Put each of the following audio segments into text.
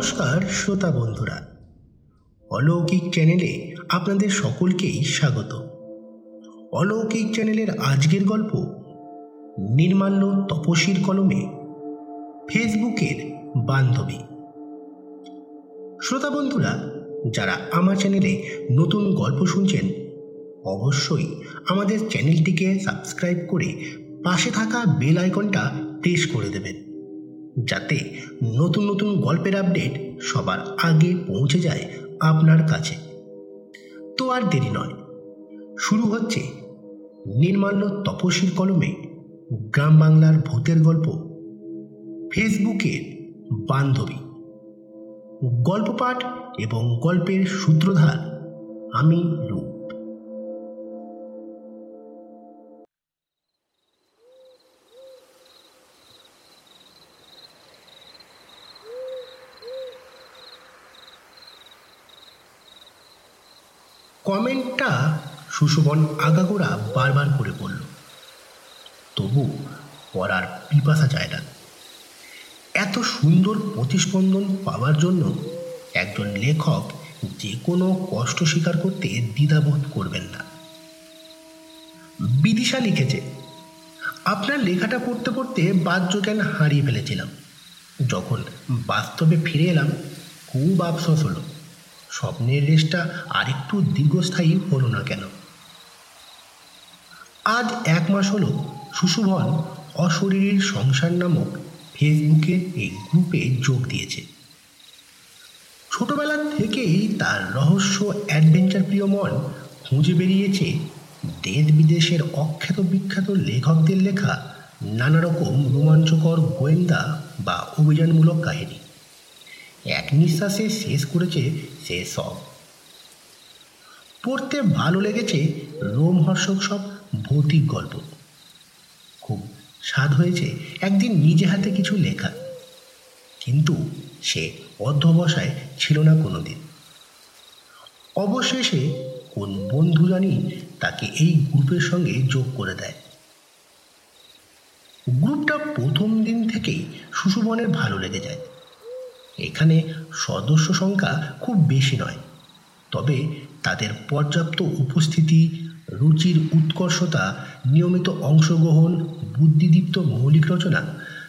নমস্কার, শ্রোতা বন্ধুরা। অলৌকিক চ্যানেলে আপনাদের সকলকেই স্বাগত। অলৌকিক চ্যানেলের আজকের গল্প নির্মাল্য তপসীর কলমে ফেসবুকের বান্ধবী। শ্রোতা বন্ধুরা, যারা আমার চ্যানেলে নতুন গল্প শুনছেন, অবশ্যই আমাদের চ্যানেলটিকে সাবস্ক্রাইব করে পাশে থাকা বেল আইকনটা প্রেস করে দেবেন। যাতে নতুন নতুন গল্পের আপডেট সবার আগে পৌঁছে যায় আপনার কাছে। তো আর দেরি নয়। শুরু হচ্ছে নির্মাল্য তপসীর কলমে গ্রাম বাংলার ভূতের গল্প, ফেসবুকের বান্ধবী। গল্প পাঠ এবং গল্পের সূত্রধার আমি রূপ। কমেন্টটা সুশোভন আগাগোড়া বারবার করে বলল, তবু পড়ার পিপাসা যায় না। এত সুন্দর প্রতিস্পন্দন পাওয়ার জন্য একজন লেখক যে কোনো কষ্ট স্বীকার করতে দ্বিধাবোধ করবেন না। বিদিশা লিখেছে, আপনার লেখাটা পড়তে পড়তে বাহ্যজ্ঞান হারিয়ে ফেলেছিলাম। যখন বাস্তবে ফিরে এলাম, খুব আফসোস হলো। স্বপ্নের রেসটা আরেকটু দীর্ঘস্থায়ী হলো না কেন? আজ এক মাস হলো সুশুভন অশরীরীর সংসার নামক ফেসবুকে এই গ্রুপে যোগ দিয়েছে। ছোটবেলা থেকেই তার রহস্য, অ্যাডভেঞ্চার প্রিয় মন খুঁজে বেরিয়েছে দেশ বিদেশের অখ্যাত বিখ্যাত লেখকদের লেখা নানা রকম রোমাঞ্চকর গোয়েন্দা বা অভিযানমূলক কাহিনী। এক নিঃশ্বাসে শেষ করেছে সে সব। পড়তে ভালো লেগেছে রোমহর্ষক সব ভৌতিক গল্প। খুব স্বাদ হয়েছে একদিন নিজে হাতে কিছু লেখা। কিন্তু সে অধ্যবসায় ছিল না কোনোদিন। অবশেষে কোন বন্ধু জানি তাকে এই গ্রুপের সঙ্গে যোগ করে দেয়। গ্রুপটা প্রথম দিন থেকেই সুশুভনের ভালো লেগে যায়। এখানে সদস্য সংখ্যা খুব বেশি নয়। তবে তাদের পর্যাপ্ত উপস্থিতি, রুচির উৎকর্ষতা, নিয়মিত অংশগ্রহণ, বুদ্ধিদীপ্ত মৌলিক রচনা,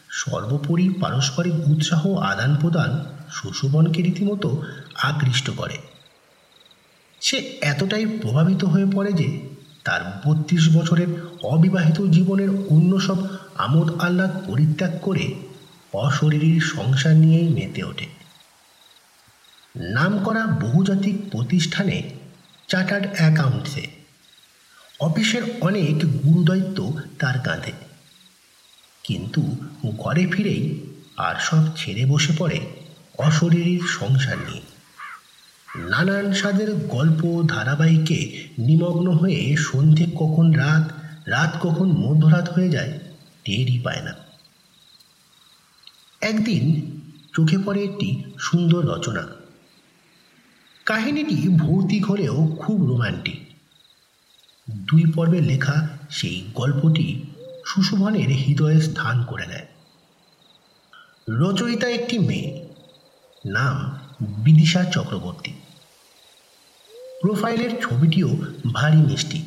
সর্বোপরি পারস্পরিক উৎসাহ আদান প্রদান সুশোভনকে রীতিমতো আকৃষ্ট করে। সে এতটাই প্রভাবিত হয়ে পড়ে যে তার বত্রিশ বছরের অবিবাহিত জীবনের অন্য সব আমোদ আহ্লাদ পরিত্যাগ করে অশরীরীর সংসার নিয়েই মেতে ওঠে। নাম করা বহুজাতিক প্রতিষ্ঠানে চার্টার্ড অ্যাকাউন্টসে অফিসের অনেক গুরুদায়িত্ব তার কাঁধে। কিন্তু ঘরে ফিরেই আর সব ছেড়ে বসে পড়ে অশরীরীর সংসার নিয়ে। নানান স্বাদের গল্প ধারাবাহিকে নিমগ্ন হয়ে সন্ধে কখন রাত রাত কখন মধ্যরাত হয়ে যায়, টেরই পায় না। একদিন চোখে পড়ে একটি সুন্দর রচনা। কাহিনীটি ভৌতিক হলেও খুব রোমান্টিক। দুই পর্বে লেখা সেই গল্পটি সুশোভনের হৃদয়ে স্থান করে নেয়। রচয়িতা একটি মেয়ে, নাম বিদিশা চক্রবর্তী। প্রোফাইলের ছবিটিও ভারী মিষ্টি।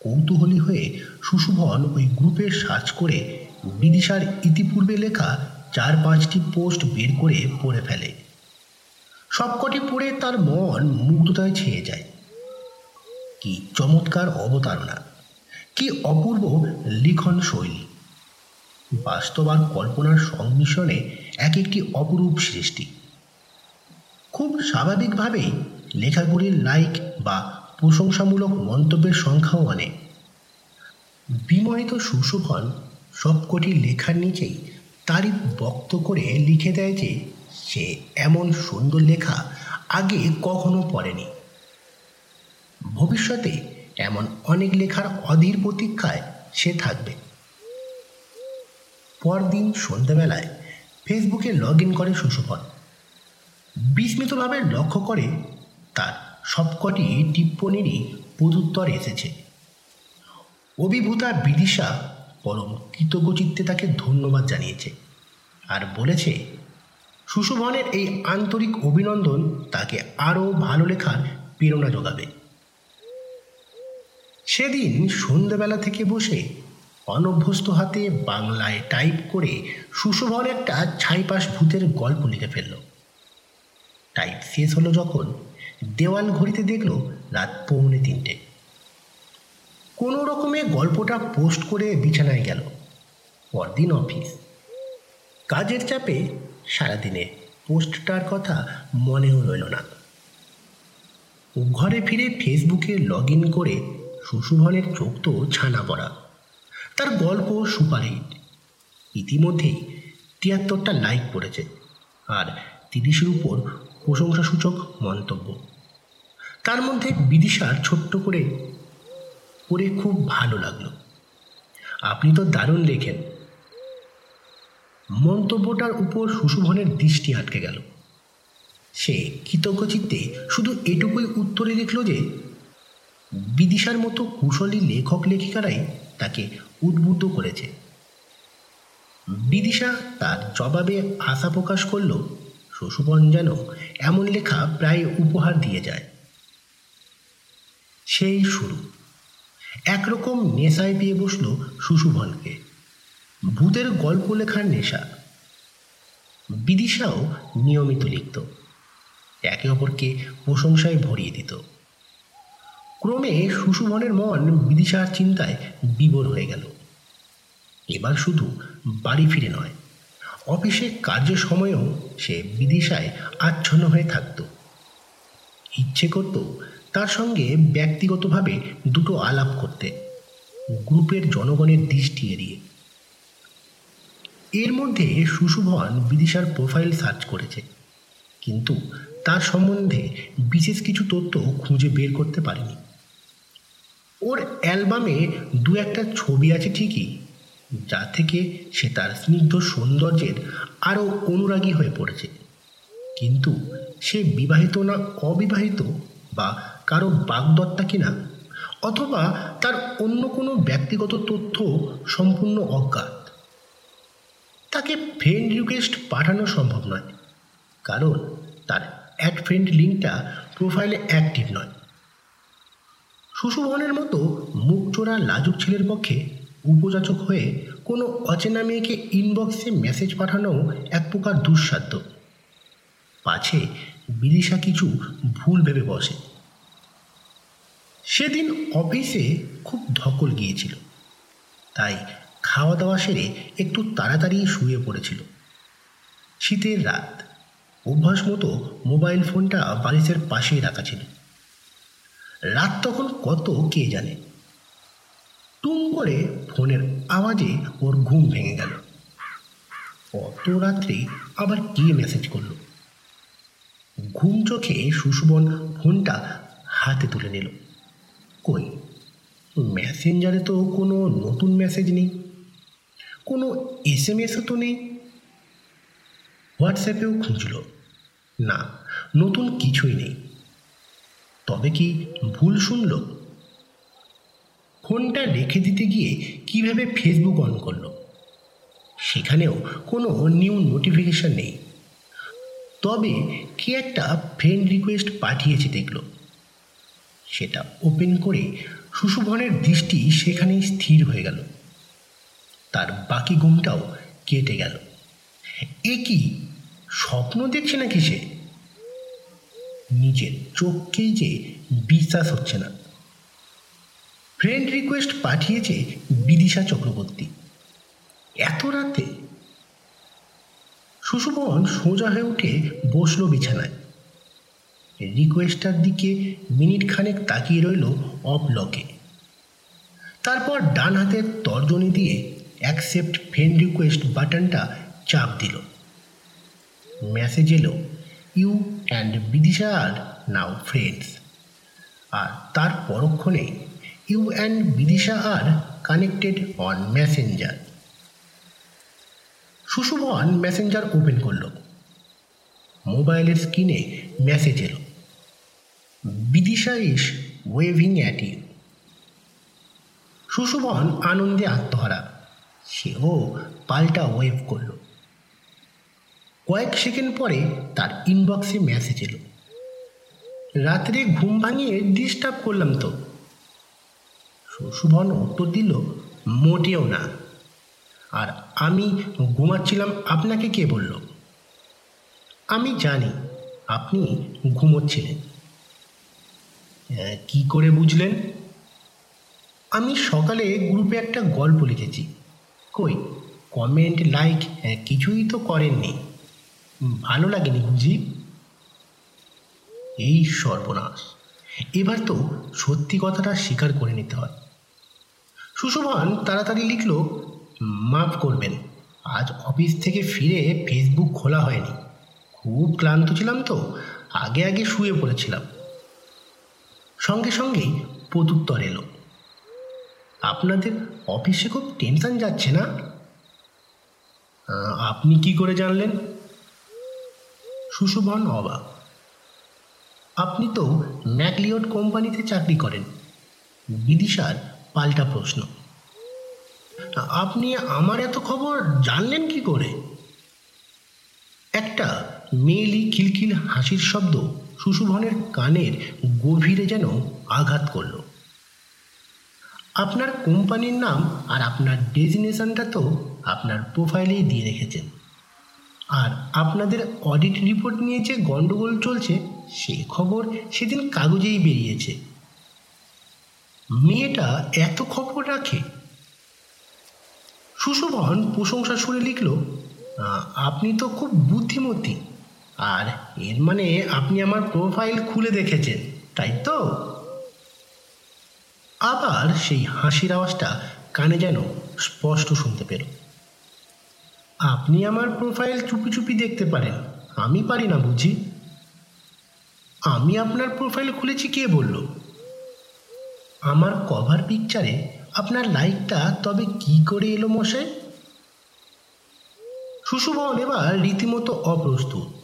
কৌতূহলী হয়ে সুশুভন ওই গ্রুপে সার্চ করে বিদিশার ইতিপূর্বে লেখা চার পাঁচটি পোস্ট বের করে পড়ে ফেলে। সবকটি পড়ে তার মন মুগ্ধতায় ছেয়ে যায়। কি চমৎকার অবতারণা, কি অপূর্ব লিখন শৈলী। বাস্তব আর কল্পনার সংমিশ্রণে এক একটি অপরূপ সৃষ্টি। খুব স্বাভাবিকভাবেই লেখাগুলির লাইক বা প্রশংসামূলক মন্তব্যের সংখ্যাও অনেক। বিমোহিত সুশোভন সবকটি লেখার নিচেই তারিফ বক্ত করে লিখে দেয় যে, সে এমন সুন্দর লেখা আগে কখনো পড়েনি। ভবিষ্যতে এমন অনেক লেখার অধীর প্রতীক্ষায় সে থাকবে। পরদিন সন্ধ্যাবেলায় ফেসবুকে লগ ইন করে সুশোভন বিস্মিতভাবে লক্ষ্য করে তার সবকটি টিপ্পণীরই প্রত্যুত্তর এসেছে। অভিভূতা বিদিশা পরম কৃতজ্ঞচিত্তে তাকে ধন্যবাদ জানিয়েছে আর বলেছে, সুশোভনের এই আন্তরিক অভিনন্দন তাকে আরও ভালো লেখার প্রেরণা যোগাবে। সেদিন সন্ধ্যাবেলা থেকে বসে অনভ্যস্ত হাতে বাংলায় টাইপ করে সুশোভন একটা ছাইপাশ ভূতের গল্প লিখে ফেলল। টাইপ শেষ হলো যখন দেওয়াল ঘড়িতে দেখল রাত পৌনে তিনটে। কোনো রকমে গল্পটা পোস্ট করে বিছানায় গেল। পরদিন অফিস। কাজের চাপে সারাদিনে পোস্টটার কথা মনেও রইল না। ঘরে ফিরে ফেসবুকে লগ ইন করে সুশুভনের চোখ তো ছানা পড়া। তার গল্প সুপারহিট। ইতিমধ্যেই তিয়াত্তরটা লাইক পড়েছে আর তিরিশের উপর প্রশংসাসূচক মন্তব্য। তার মধ্যে বিদিশার ছোট্ট করে পড়ে খুব ভালো লাগল। আপনি তো দারুণ লেখেন। মন্তব্যটার উপর সুশুভনের দৃষ্টি আটকে গেল। সে কৃতজ্ঞচিত্তে শুধু এটুকুই উত্তরে লিখল যে, বিদিশার মতো কুশলী লেখক লেখিকারাই তাকে উদ্বুদ্ধ করেছে। বিদিশা তার জবাবে আশা প্রকাশ করল শশুবন যেন এমন লেখা প্রায় উপহার দিয়ে যায়। সেই শুরু। একরকম নেশায় পেয়ে বসল সুশুভনকে। ভূতের গল্প লেখার নেশা। বিদিশাও নিয়মিত লিখত। একে অপরকে প্রশংসায় ভরিয়ে দিত। ক্রমে সুশুভনের মন বিদিশার চিন্তায় বিবর হয়ে গেল। এবার শুধু বাড়ি ফিরে নয়, অফিসে কার্যের সময়েও সে বিদিশায় আচ্ছন্ন হয়ে থাকত। ইচ্ছে করত তার সঙ্গে ব্যক্তিগতভাবে দুটো আলাপ করতে, গ্রুপের জনগণের দৃষ্টি এড়িয়ে। এর মধ্যে সুশুভন বিদিশার প্রোফাইল সার্চ করেছে, কিন্তু তার সম্বন্ধে বিশেষ কিছু তথ্য খুঁজে বের করতে পারেনি। ওর অ্যালবামে দু একটা ছবি আছে ঠিকই, যা থেকে সে তার স্নিগ্ধ সৌন্দর্যের আরও অনুরাগী হয়ে পড়েছে। কিন্তু সে বিবাহিত না অবিবাহিত বা কারও বাগদত্তা কিনা? অথবা তার অন্য কোনো ব্যক্তিগত তথ্য সম্পূর্ণ অজ্ঞাত? তাকে ফ্রেন্ড রিকোয়েস্ট পাঠানো সম্ভব নয়। কারণ তার অ্যাড ফ্রেন্ড লিঙ্কটা প্রোফাইলে অ্যাক্টিভ নয়। সুশুভনের মতো মুখচোরা লাজুক ছেলের পক্ষে উপযাচক হয়ে কোনো অচেনা মেয়েকে ইনবক্সে মেসেজ পাঠানো এক প্রকার দুঃসাধ্য। পাছে বিদিশা কিছু ভুল ভেবে বসে। সেদিন অফিসে খুব ধকল গিয়েছিল। তাই খাওয়া দাওয়া সেরে একটু তাড়াতাড়ি শুয়ে পড়েছিল। শীতের রাত, অভ্যাস মতো মোবাইল ফোনটা বালিশের পাশেই রাখা ছিল। রাত তখন কত কে জানে? টুম করে ফোনের আওয়াজে ওর ঘুম ভেঙে গেল। অত রাত্রে আবার কে মেসেজ করল? ঘুম চোখে সুশোভন ফোনটা হাতে তুলে নিল। কই? মেসেঞ্জারে তো কোনো নতুন মেসেজ নেই। কোনো এস এম এসও তো নেই। হোয়াটসঅ্যাপেও খুঁজল। না, নতুন কিছুই নেই। তবে কি ভুল শুনল? ফোনটা রেখে দিতে গিয়ে কীভাবে ফেসবুক অন করল? সেখানেও কোনো নিউ নোটিফিকেশন নেই। তবে কে একটা ফ্রেন্ড রিকোয়েস্ট পাঠিয়েছে দেখল। সেটা ওপেন করে সুশুভনের দৃষ্টি সেখানেই স্থির হয়ে গেল। তার বাকি ঘুমটাও কেটে গেল। এ কি, স্বপ্ন দেখছে নাকি সে? নিজের চোখকেই যে বিশ্বাস হচ্ছে না। ফ্রেন্ড রিকোয়েস্ট পাঠিয়েছে বিদিশা চক্রবর্তী। এত রাতে? সুশুভন সোজা হয়ে উঠে বসল বিছানায়। রিকোয়েস্টার দিকে মিনিট খানেক তাকিয়ে রইল অফ লকে তারপর ডান হাতের তর্জনী দিয়ে অ্যাকসেপ্ট ফ্রেন্ড রিকোয়েস্ট বাটনটা চাপ দিল। মেসেজ এলো you and Bidisha are now friends আর তার পরক্ষণে you and Bidisha are connected on messenger Sushobhan messenger open করল। মোবাইলের স্ক্রিনে মেসেজ এলো। Bidisha is waving at you Sushobhan আনন্দে আত্মহারা। সেও পাল্টা ওয়েভ করল। কয়েক সেকেন্ড পরে তার ইনবক্সে মেসেজ এলো। রাত্রে ঘুম ভাঙিয়ে ডিস্টার্ব করলাম তো। সুশোভন উত্তর দিল, মোটেও না। আর আমি ঘুমাচ্ছিলাম, আপনাকে কে বলল? আমি জানি আপনি ঘুমোচ্ছিলেন। কি করে বুঝলেন? আমি সকালে গ্রুপে একটা গল্প লিখেছি। কই? কমেন্ট লাইক কিছুই তো করেননি। ভালো লাগেনি বুঝি? এই সর্বনাশ। এবার তো সত্যি কথাটা স্বীকার করে নিতে হয়। সুশোভন তাড়াতাড়ি লিখল, মাফ করবেন, আজ অফিস থেকে ফিরে ফেসবুক খোলা হয়নি। খুব ক্লান্ত ছিলাম তো, আগে আগে শুয়ে পড়েছিলাম। সঙ্গে সঙ্গেই প্রত্যুত্তর এলো। আপনাদের অফিসে খুব টেনশন যাচ্ছে না? আপনি কি করে জানলেন? সুশোভন অবাক। আপনি তো ম্যাকলিওট কোম্পানিতে চাকরি করেন। বিদিশার পাল্টা প্রশ্ন। আপনি আমার এত খবর জানলেন কি করে? একটা মেয়েলি খিলখিল হাসির শব্দ সুশুভনের কানের গভীরে যেন আঘাত করল। আপনার কোম্পানির নাম আর আপনার ডেজিনেশনটা তো আপনার প্রোফাইলেই দিয়ে রেখেছেন। আর আপনাদের অডিট রিপোর্ট নিয়ে যে গণ্ডগোল চলছে, সে খবর সেদিন কাগজেই বেরিয়েছে। মেয়েটা এত খবর রাখে? সুশোভন প্রশংসা সুরে লিখল আপনি তো খুব বুদ্ধিমতী। আর এর মানে আপনি আমার প্রোফাইল খুলে দেখেছেন, তাই তো? আবার সেই হাসির আওয়াজটা কানে যেন স্পষ্ট শুনতে পেল। আপনি আমার প্রোফাইল চুপি চুপি দেখতে পারেন, আমি পারি না বুঝি। আমি আপনার প্রোফাইল খুলেছি কে বলল? আমার কভার পিকচারে আপনার লাইকটা তবে কি করে এলো মশাই? সুশুভন এবার রীতিমতো অপ্রস্তুত।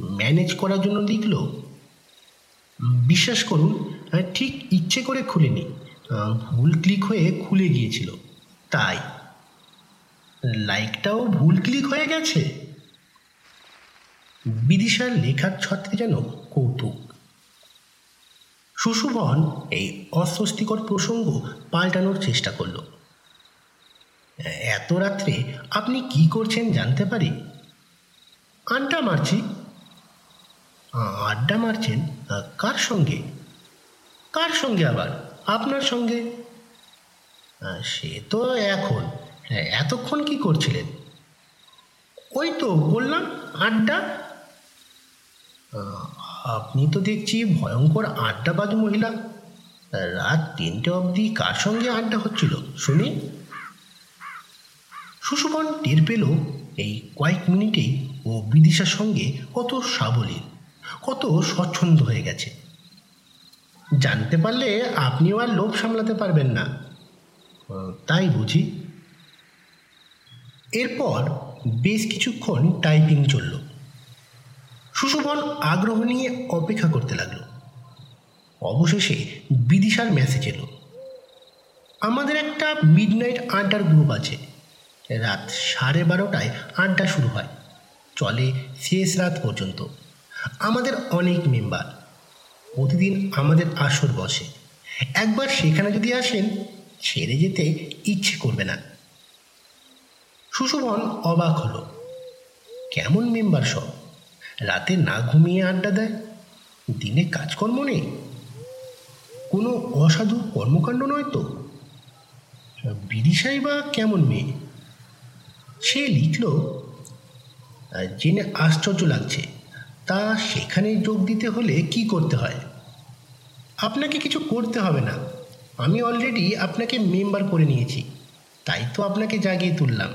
ম্যানেজ করার জন্য লিখল বিশ্বাস করুন ঠিক ইচ্ছে করে খুলিনি ভুল ক্লিক হয়ে খুলে গিয়েছিল। তাই লাইকটাও ভুল ক্লিক হয়ে গেছে। বিদিশার লেখার ছত্রে যেন কৌতুক। সুশুভন এই অস্বস্তিকর প্রসঙ্গ পাল্টানোর চেষ্টা করল। এত রাত্রে আপনি কি করছেন জানতে পারি? আড্ডা মারছি। আড্ডা মারছেন কার সঙ্গে? কার সঙ্গে আবার? আপনার সঙ্গে? সে তো এখন এতক্ষণ কি করছিলেন? ওই তো বললাম, আড্ডা। আপনি তো দেখছি ভয়ঙ্কর আড্ডাবাজ মহিলা। রাত তিনটে অবধি কার সঙ্গে আড্ডা হচ্ছিল, শুনি? সুশোভন টের পেল, এই কয়েক মিনিটেই ও বিদিশার সঙ্গে কত সাবলীল। কত স্বচ্ছন্দ হয়ে গেছে। জানতে পারলে আপনিও আর লোভ সামলাতে পারবেন না। তাই বুঝি। এরপর বেশ কিছুক্ষণ টাইপিং চলল। সুশোভন আগ্রহ নিয়ে অপেক্ষা করতে লাগল। অবশেষে বিদিশার মেসেজ এলো। আমাদের একটা মিডনাইট আড্ডার গ্রুপ আছে। রাত সাড়ে বারোটায় আড্ডা শুরু হয়। চলে শেষ রাত পর্যন্ত। আমাদের অনেক মেম্বার। প্রতিদিন আমাদের আসর বসে। একবার সেখানে যদি আসেন ছেড়ে যেতে ইচ্ছে করবে না। সুশোভন অবাক হলো। কেমন মেম্বার সব? রাতে না ঘুমিয়ে আড্ডা দেয়? দিনে কাজকর্ম নেই? কোনো অসাধু কর্মকাণ্ড নয় তো? বিদিশাই বা কেমন মেয়ে? সে লিখল জেনে আশ্চর্য লাগছে। তা সেখানে যোগ দিতে হলে কি করতে হয়? আপনাকে কিছু করতে হবে না। আমি অলরেডি আপনাকে মেম্বার করে নিয়েছি। তাই তো আপনাকে জাগিয়ে তুললাম।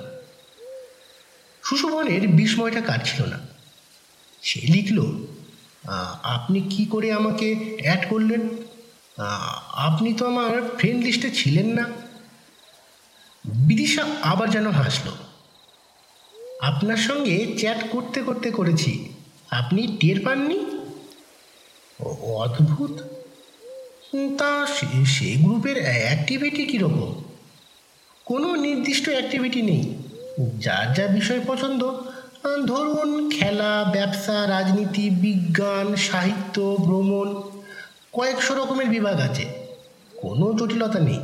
সুশোভনের বিস্ময়টা কাটছিল না? সে লিখল আপনি কি করে আমাকে অ্যাড করলেন? আপনি তো আমার ফ্রেন্ড লিস্টে ছিলেন না। বিদিশা আবার যেন হাসল, আপনার সঙ্গে চ্যাট করতে করতে করেছি। আপনি টের পাননি? অদ্ভুত। তা সে গ্রুপের অ্যাক্টিভিটি কীরকম? কোনো নির্দিষ্ট অ্যাক্টিভিটি নেই। যার যা বিষয় পছন্দ ধরুন খেলা, ব্যবসা, রাজনীতি, বিজ্ঞান, সাহিত্য, ভ্রমণ, কয়েকশো রকমের বিভাগ আছে। কোনো জটিলতা নেই।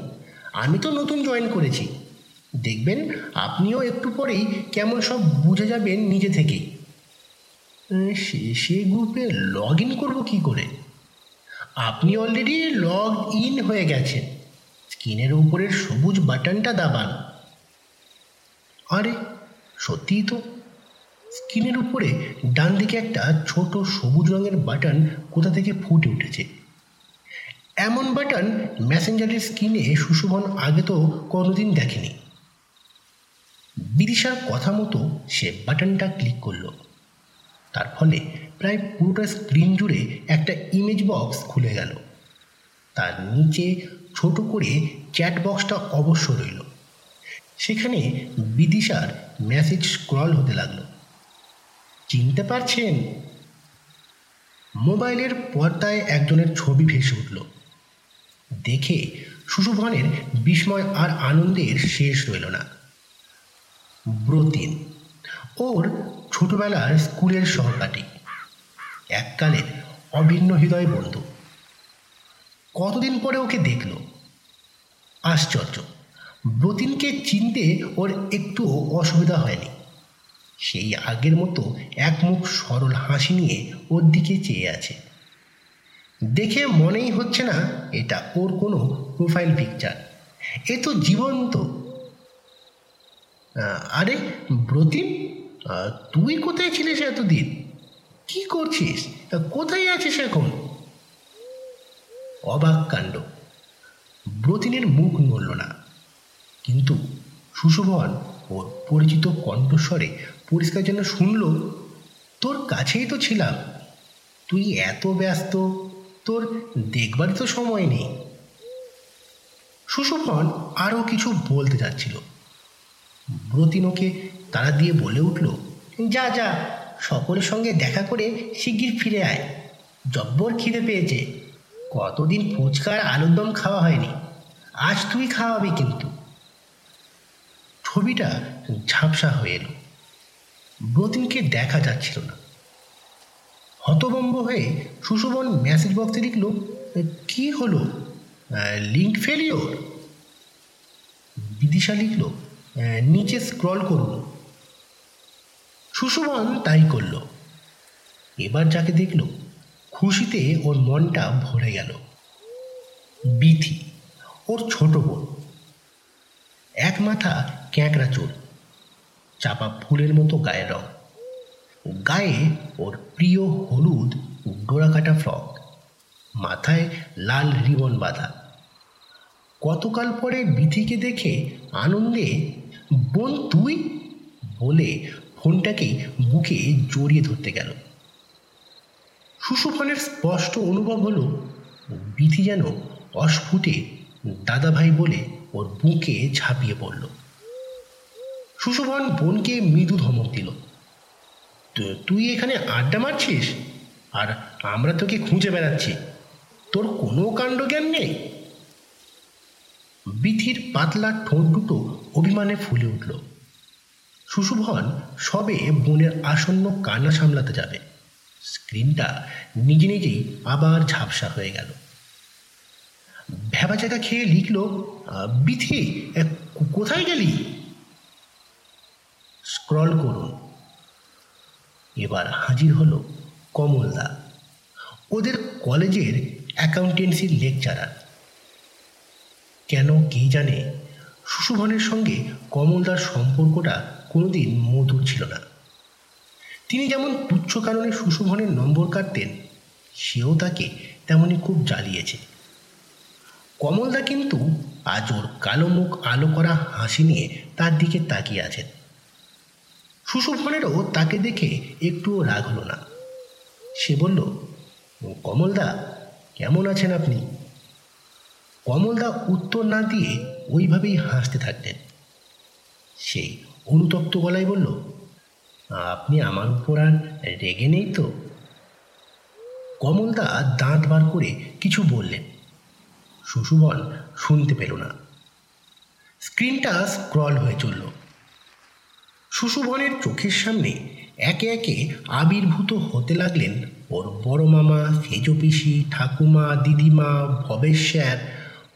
আমি তো নতুন জয়েন করেছি। দেখবেন, আপনিও একটু পরেই কেমন সব বুঝে যাবেন নিজে থেকেই। সে সে গ্রুপে লগ ইন করব কী করে? আপনি অলরেডি লগ ইন হয়ে গেছেন। স্ক্রিনের উপরের সবুজ বাটনটা দাবান। আরে, সত্যিই তো? স্ক্রিনের উপরে ডান দিকে একটা ছোট সবুজ রঙের বাটন কোথা থেকে ফুটে উঠেছে। এমন বাটন মেসেঞ্জারের স্ক্রিনে সুশোভন আগে তো কোনোদিন দেখেনি। বিদিশার কথা মতো সে বাটনটা ক্লিক করল। তার ফলে প্রায় পুরোটা স্ক্রিন জুড়ে একটা ইমেজ বক্স খুলে গেল। তার নিচে ছোট করে চ্যাট বক্সটা অবশ্য রইল। সেখানে বিদিশার মেসেজ স্ক্রল হতে লাগল। চিনতে পারছেন? মোবাইলের পর্দায় একজনের ছবি ভেসে উঠল। দেখে সুশোভনের বিস্ময় আর আনন্দের শেষ রইল না। ব্রতিন, ওর ছোটবেলার স্কুলের সহপাঠী। এককালের অভিন্ন হৃদয় বন্ধু। কতদিন পরে ওকে দেখল? আশ্চর্য। ব্রতিনকে চিনতে ওর একটু অসুবিধা হয়নি। সেই আগের মতো একমুখ সরল হাসি নিয়ে ওর দিকে চেয়ে আছে। দেখে মনেই হচ্ছে না এটা ওর কোনো প্রোফাইল পিকচার এ তো জীবন্ত। আরে ব্রতিন? তুই কোথায় ছিলিস এতদিন? কি করছিস? আহ, কোথায় আছিস এখন? অবাক কাণ্ড। ব্রতিনের মুখ নড়ল না। কিন্তু সুশোভন ওর পরিচিত কণ্ঠস্বরে পরিষ্কার যেন শুনল তোর কাছেই তো ছিলাম। তুই এত ব্যস্ত তোর দেখবার তো সময় নেই। সুশোভন আরও কিছু বলতে যাচ্ছিল ব্রতিন ওকে তারা দিয়ে বলে উঠল, যা যা, সকলের সঙ্গে দেখা করে শিগগির ফিরে আয়। জব্বর খিদে পেয়েছে। কতদিন ফুচকার আলুর দম খাওয়া হয়নি। আজ তুই খাওয়াবি কিন্তু। ছবিটা ঝাপসা হয়ে এলো। ব্রতিনকে দেখা যাচ্ছিল না। হতভম্ব হয়ে সুশোভন মেসেজ বক্সে লিখল, কি হলো? লিঙ্ক ফেলিওর বিদিশা লিখল, নিচে স্ক্রল করুন। সুশোভন তাই করল। এবার যাকে দেখল, খুশিতে ওর মনটা ভরে গেল। বিথি, ওর ছোট বোন। এক মাথা ক্যাঁকড়া চুল, চাপা ফুলের মতো গায়ের রং। গায়ে ওর প্রিয় হলুদ ডোরাকাটা ফ্রক। মাথায় লাল রিবন বাঁধা। কতকাল পরে বিথিকে দেখে আনন্দে, বোন তুই? বলে ফোনটাকেই বুকে জড়িয়ে ধরতে গেল। সুশোভনের স্পষ্ট অনুভব হলো বিথি যেন অস্ফুটে দাদাভাই বলে ওর বুকে ঝাঁপিয়ে পড়ল। সুশোভন বোনকে মৃদু ধমক দিল, "তু- তুই এখানে আড্ডা মারছিস? আর আমরা তোকে খুঁজে বেড়াচ্ছি। তোর কোনো কাণ্ড জ্ঞান নেই? বিথির পাতলা ঠোঁট দুটো অভিমানে ফুলে উঠল। সুশুভন সবে বোনের আসন্ন কান্না সামলাতে যাবে। স্ক্রিনটা নিজে নিজেই আবার ঝাপসা হয়ে গেল। ভেবা জায়গা খেয়ে লিখল "আহ, বিথি কোথায় গেলি? স্ক্রল করুন। এবার হাজির হলো কমলদা ওদের কলেজের অ্যাকাউন্টেন্সির লেকচারার। কেন কে জানে সুশোভনের সঙ্গে কমলদার সম্পর্কটা কোনোদিন মধুর ছিল না। তিনি যেমন তুচ্ছ কারণে সুশোভনের নম্বর কাটতেন, সেও তাকে তেমনই খুব জ্বালিয়েছে। কমলদা কিন্তু আজ ওর কালো মুখ আলো করা হাসি নিয়ে তার দিকে তাকিয়ে আছেন। সুশোভনেরও তাকে দেখে একটুও রাগ হলো না। সে বলল কমলদা, কেমন আছেন আপনি? কমলদা উত্তর না দিয়ে ওইভাবেই হাসতে থাকতেন। সেই অনুতপ্ত গলায় বলল, আপনি আমার উপর আর রেগে নেই তো? কমলদা দাঁত বার করে কিছু বললেন। সুশুবন শুনতে পেল না। স্ক্রিনটা স্ক্রল হয়ে চলল। সুশুভনের চোখের সামনে একে একে আবির্ভূত হতে লাগলেন ওর বড় মামা, সেজ পিসি, ঠাকুমা, দিদিমা, ভবেশ স্যার,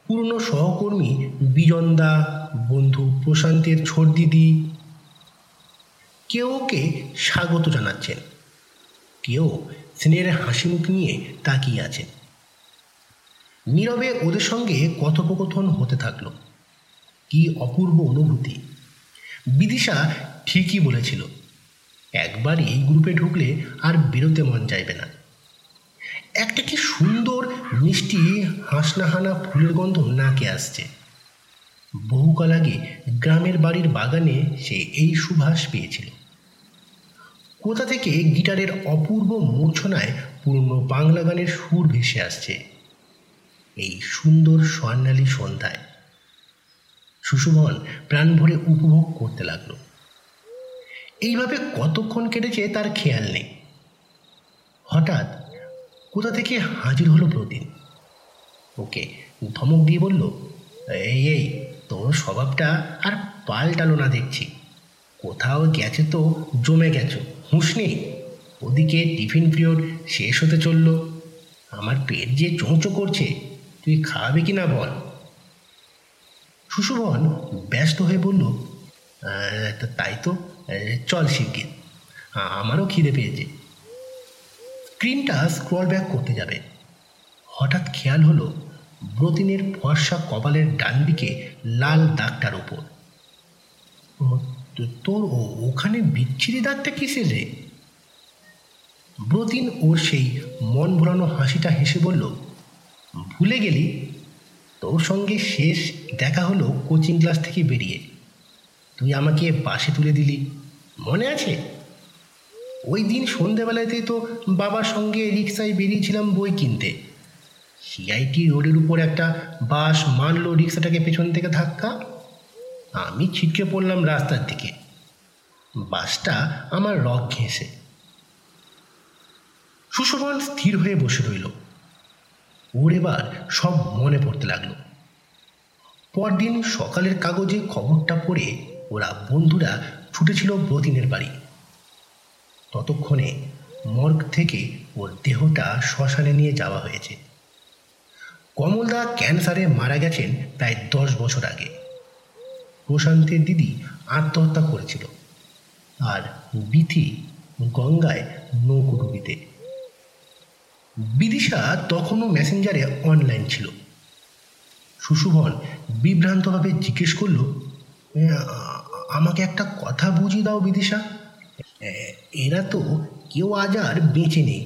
পুরনো সহকর্মী, বিজনদা, বন্ধু প্রশান্তের ছোট দিদি কেউ ওকে স্বাগত জানাচ্ছেন। কেউ স্নেহের হাসি মুখ নিয়ে তাকিয়ে আছেন। নীরবে ওদের সঙ্গে কথোপকথন হতে থাকল। কি অপূর্ব অনুভূতি। বিদিশা ঠিকই বলেছিল, একবার এই গ্রুপে ঢুকলে আর বেরোতে মন চাইবে না। একটা কি সুন্দর, মিষ্টি, হাসনাহানা ফুলের গন্ধ নাকে আসছে। বহুকাল আগে গ্রামের বাড়ির বাগানে সে এই সুভাষ পেয়েছিল। কোথা থেকে গিটারের অপূর্ব মূর্ছনায় পুরনো বাংলা গানের সুর ভেসে আসছে? এই সুন্দর স্বর্ণালী সন্ধ্যায়। সুশুভন প্রাণ ভরে উপভোগ করতে লাগল। এইভাবে কতক্ষণ কেটেছে তার খেয়াল নেই। হঠাৎ কোথা থেকে হাজির হলো প্রতিদিন? ওকে ধমক দিয়ে বলল, এই এই, তোর স্বভাবটা আর পাল্টালো না দেখছি। কোথাও গেছে তো জমে গেছো। হুঁশ নেই ওদিকে টিফিন পিরিয়ড শেষ হতে চলল। আমার পেট যে চোঁচো করছে, তুই খাওয়াবে কি না বল? সুশুভন ব্যস্ত হয়ে বলল তাই তো চল শিগগির। আমারও খিদে পেয়েছে। স্ক্রিনটা স্ক্রল ব্যাক করতে যাবে। হঠাৎ খেয়াল হলো, ব্রতিনের ফর্সা কপালের ডান দিকে লাল দাগটার ওপর তোর ওখানে বিচ্ছিরি দাগটা কিসের রে? ব্রতিন ওর সেই মন ভরানো হাসিটা হেসে বলল, ভুলে গেলি? তোর সঙ্গে শেষ দেখা হলো কোচিং ক্লাস থেকে বেরিয়ে। তুই আমাকে বাসে তুলে দিলি। মনে আছে? ওই দিন সন্ধেবেলাতে তো বাবার সঙ্গে রিক্সায় বেরিয়েছিলাম বই কিনতে। সিআইটি রোডের উপর একটা বাস মারল রিক্সাটাকে পেছন থেকে ধাক্কা। আমি ছিটকে পড়লাম রাস্তার দিকে। বাসটা আমার রক ঘেঁষে। সুশোভন স্থির হয়ে বসে রইল। ওর এবার সব মনে পড়তে লাগল। পরদিন সকালের কাগজে খবরটা পড়ে ওরা বন্ধুরা ছুটেছিল ব্রতিনের বাড়ি। ততক্ষণে মর্গ থেকে ওর দেহটা শ্মশানে নিয়ে যাওয়া হয়েছে। কমলদা ক্যান্সারে মারা গেছেন প্রায় দশ বছর আগে। প্রশান্তের দিদি আত্মহত্যা করেছিল। আর বিথি গঙ্গায় নৌকুডুবিতে বিদিশা তখনও মেসেঞ্জারে অনলাইন ছিল। সুশুভন বিভ্রান্তভাবে জিজ্ঞেস করল আমাকে একটা কথা বুঝিয়ে দাও বিদিশা। এরা তো কেউ আজ আর বেঁচে নেই।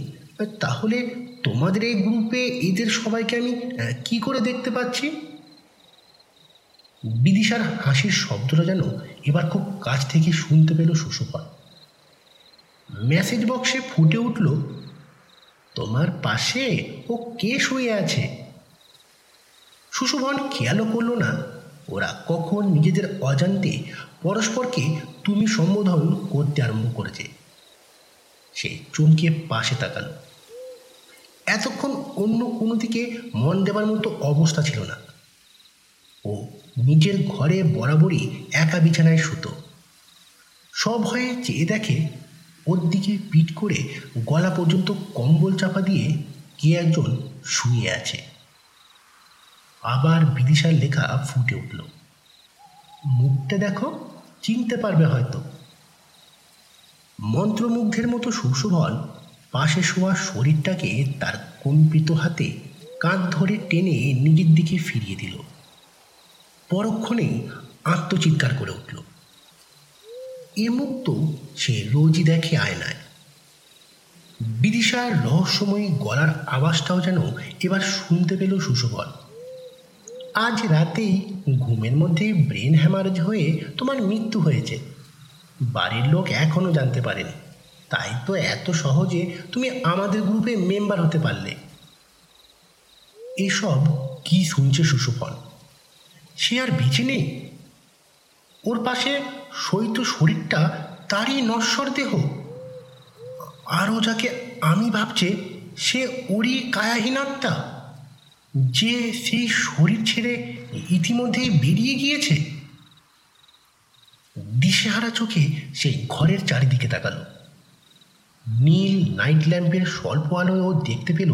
তাহলে তোমাদের এই গ্রুপে এদের সবাইকে আমি কি করে দেখতে পাচ্ছি? বিদিশার হাসির শব্দটা যেন এবার খুব কাছ থেকে শুনতে পেল সুশুভন মেসেজ বক্সে ফুটে উঠল, তোমার পাশে ও কে শুয়ে আছে? সুশুভন খেয়ালও করল না, ওরা কখন নিজেদের অজান্তে পরস্পরকে তুমি সম্বোধন করতে আরম্ভ করেছে? সে চমকে পাশে তাকালো। এতক্ষণ অন্য কোনো দিকে মন দেবার মতো অবস্থা ছিল না। ও নিজের ঘরে বরাবরই একা বিছানায় শুতো। সব হয়ে চেয়ে দেখে ওর দিকে পিট করে গলা পর্যন্ত কম্বল চাপা দিয়ে কে একজন শুয়ে আছে। আবার বিদিশার লেখা ফুটে উঠল। মুখটা দেখো, চিনতে পারবে হয়তো। মন্ত্রমুগ্ধের মতো সুশোভন পাশে শোয়া শরীরটাকে তার কম্পিত হাতে কাঁধ ধরে টেনে নিজের দিকে ফিরিয়ে দিল। পরক্ষণেই আত্মচিৎকার করে উঠল। এ মুখ তো সে রোজই দেখে আয়নায়। বিদিশার রহস্যময়ী গলার আওয়াজটাও যেন এবার শুনতে পেল সুশোভন। আজ রাতেই ঘুমের মধ্যে ব্রেন হ্যামারেজ হয়ে তোমার মৃত্যু হয়েছে। বাড়ির লোক এখনও জানতে পারেনি। তাই তো এত সহজে তুমি আমাদের গ্রুপে মেম্বার হতে পারলে। এসব কি শুনছে সুশোভন? সে আর বেঁচে নেই। ওর পাশে শৈত শরীরটা তারই নশ্বর দেহ। আরও যাকে আমি ভাবছে, সে ওরই কায়াহীনাত্মা, যে সেই শরীর ছেড়ে ইতিমধ্যেই বেরিয়ে গিয়েছে। দিশেহারা চোখে সেই ঘরের চারিদিকে তাকালো। নীল নাইট ল্যাম্পের স্বল্প আলোয়ও দেখতে পেল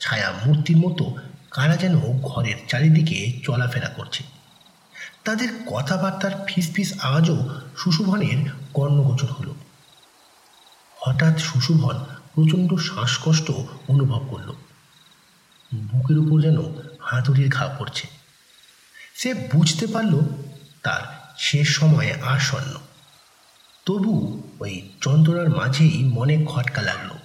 ছায়া মূর্তির মতো কারা যেন ঘরের চারিদিকে চলাফেরা করছে। তাদের কথাবার্তার ফিসফিস আওয়াজও সুশুভনের কর্ণগোচর হলো। হঠাৎ সুশুভন প্রচণ্ড শ্বাসকষ্ট অনুভব করল। বুকের উপর যেন হাতুড়ির ঘা পড়ছে। সে বুঝতে পারল তার শেষ সময় আসন্ন। তবু ওই যন্ত্রণার মাঝেই মনে খটকা লাগল।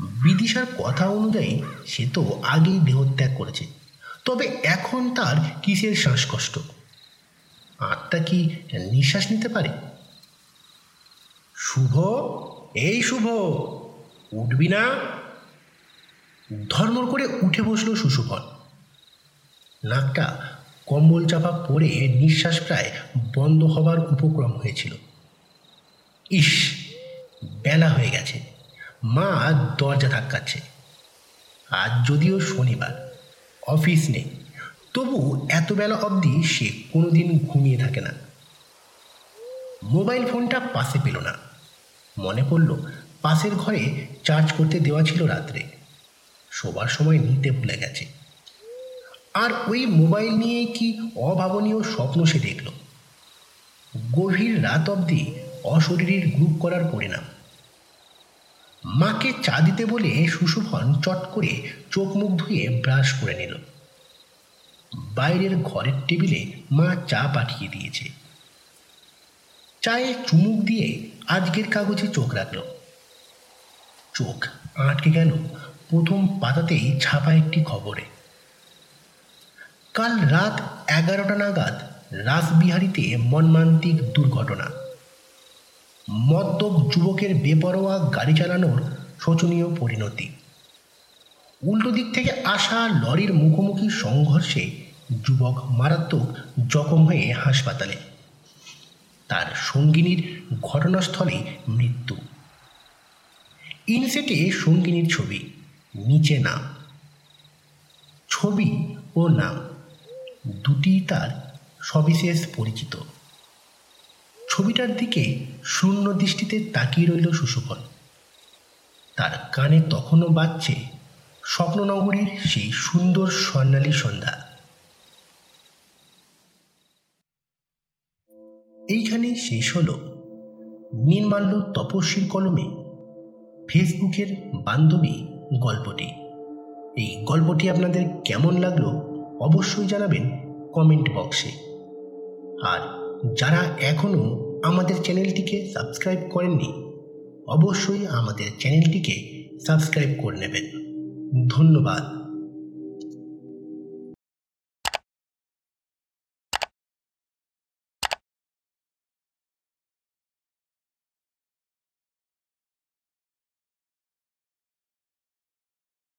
বিদিশার কথা অনুযায়ী সে তো আগেই দেহত্যাগ করেছে। তবে এখন তার কিসের শ্বাসকষ্ট? আত্মা কি নিঃশ্বাস নিতে পারে? শুভ? এই শুভ। উঠবি না। ধর্মর করে উঠে বসল সুশুভন। নাকটা কম্বল চাপা পড়ে নিঃশ্বাস প্রায় বন্ধ হবার উপক্রম হয়েছিল। ইস, বেলা হয়ে গেছে। মা দরজা ধাক্কাচ্ছে। আজ যদিও শনিবার, অফিস নেই, তবু এত বেলা অবধি সে কোনোদিন ঘুমিয়ে থাকে না। মোবাইল ফোনটা পাশে পেল না। মনে পড়ল পাশের ঘরে চার্জ করতে দেওয়া ছিল রাত্রে। শোবার সময় নিতে ভুলে গেছে। আর ওই মোবাইল নিয়ে কি অভাবনীয় স্বপ্ন সে দেখল। গভীর রাত অবধি অশরীরীর গ্রুপ করার পরিণাম। মাকে চা দিতে বলে সুশুভন চট করে চোখ মুখ ধুয়ে ব্রাশ করে নিল। বাইরের ঘরের টেবিলে মা চা পাঠিয়ে দিয়েছে। চায়ে চুমুক দিয়ে আজকের কাগজে চোখ রাখল। চোখ আটকে গেল প্রথম পাতাতেই ছাপা একটি খবরে। কাল রাত এগারোটা নাগাদ রাসবিহারীতে মর্মান্তিক দুর্ঘটনা। মদ্যপ যুবকের বেপরোয়া গাড়ি চালানোর শোচনীয় পরিণতি। উল্টো দিক থেকে আসা লরির মুখোমুখি সংঘর্ষে যুবক মারাত্মক জখম হয়ে হাসপাতালে। তার সঙ্গিনীর ঘটনাস্থলে মৃত্যু। ইনসেটে সঙ্গিনীর ছবি, নিচে নাম। ছবি ও নাম দুটি তার সবিশেষ পরিচিত। ছবিটার দিকে শূন্য দৃষ্টিতে তাকিয়ে রইল সুশুভন। তার কানে তখনও বাজছে স্বপ্ননগরীর সেই সুন্দর স্বর্ণালী সন্ধ্যা। এইখানে শেষ হল। নীলমাল্য তপস্বীর কলমে। ফেসবুকের বান্ধবী গল্পটি। এই গল্পটি আপনাদের কেমন লাগল অবশ্যই জানাবেন কমেন্ট বক্সে। আর যারা এখনও আমাদের চ্যানেলটিকে সাবস্ক্রাইব করেননি অবশ্যই আমাদের চ্যানেলটিকে সাবস্ক্রাইব করে নেবেন। ধন্যবাদ।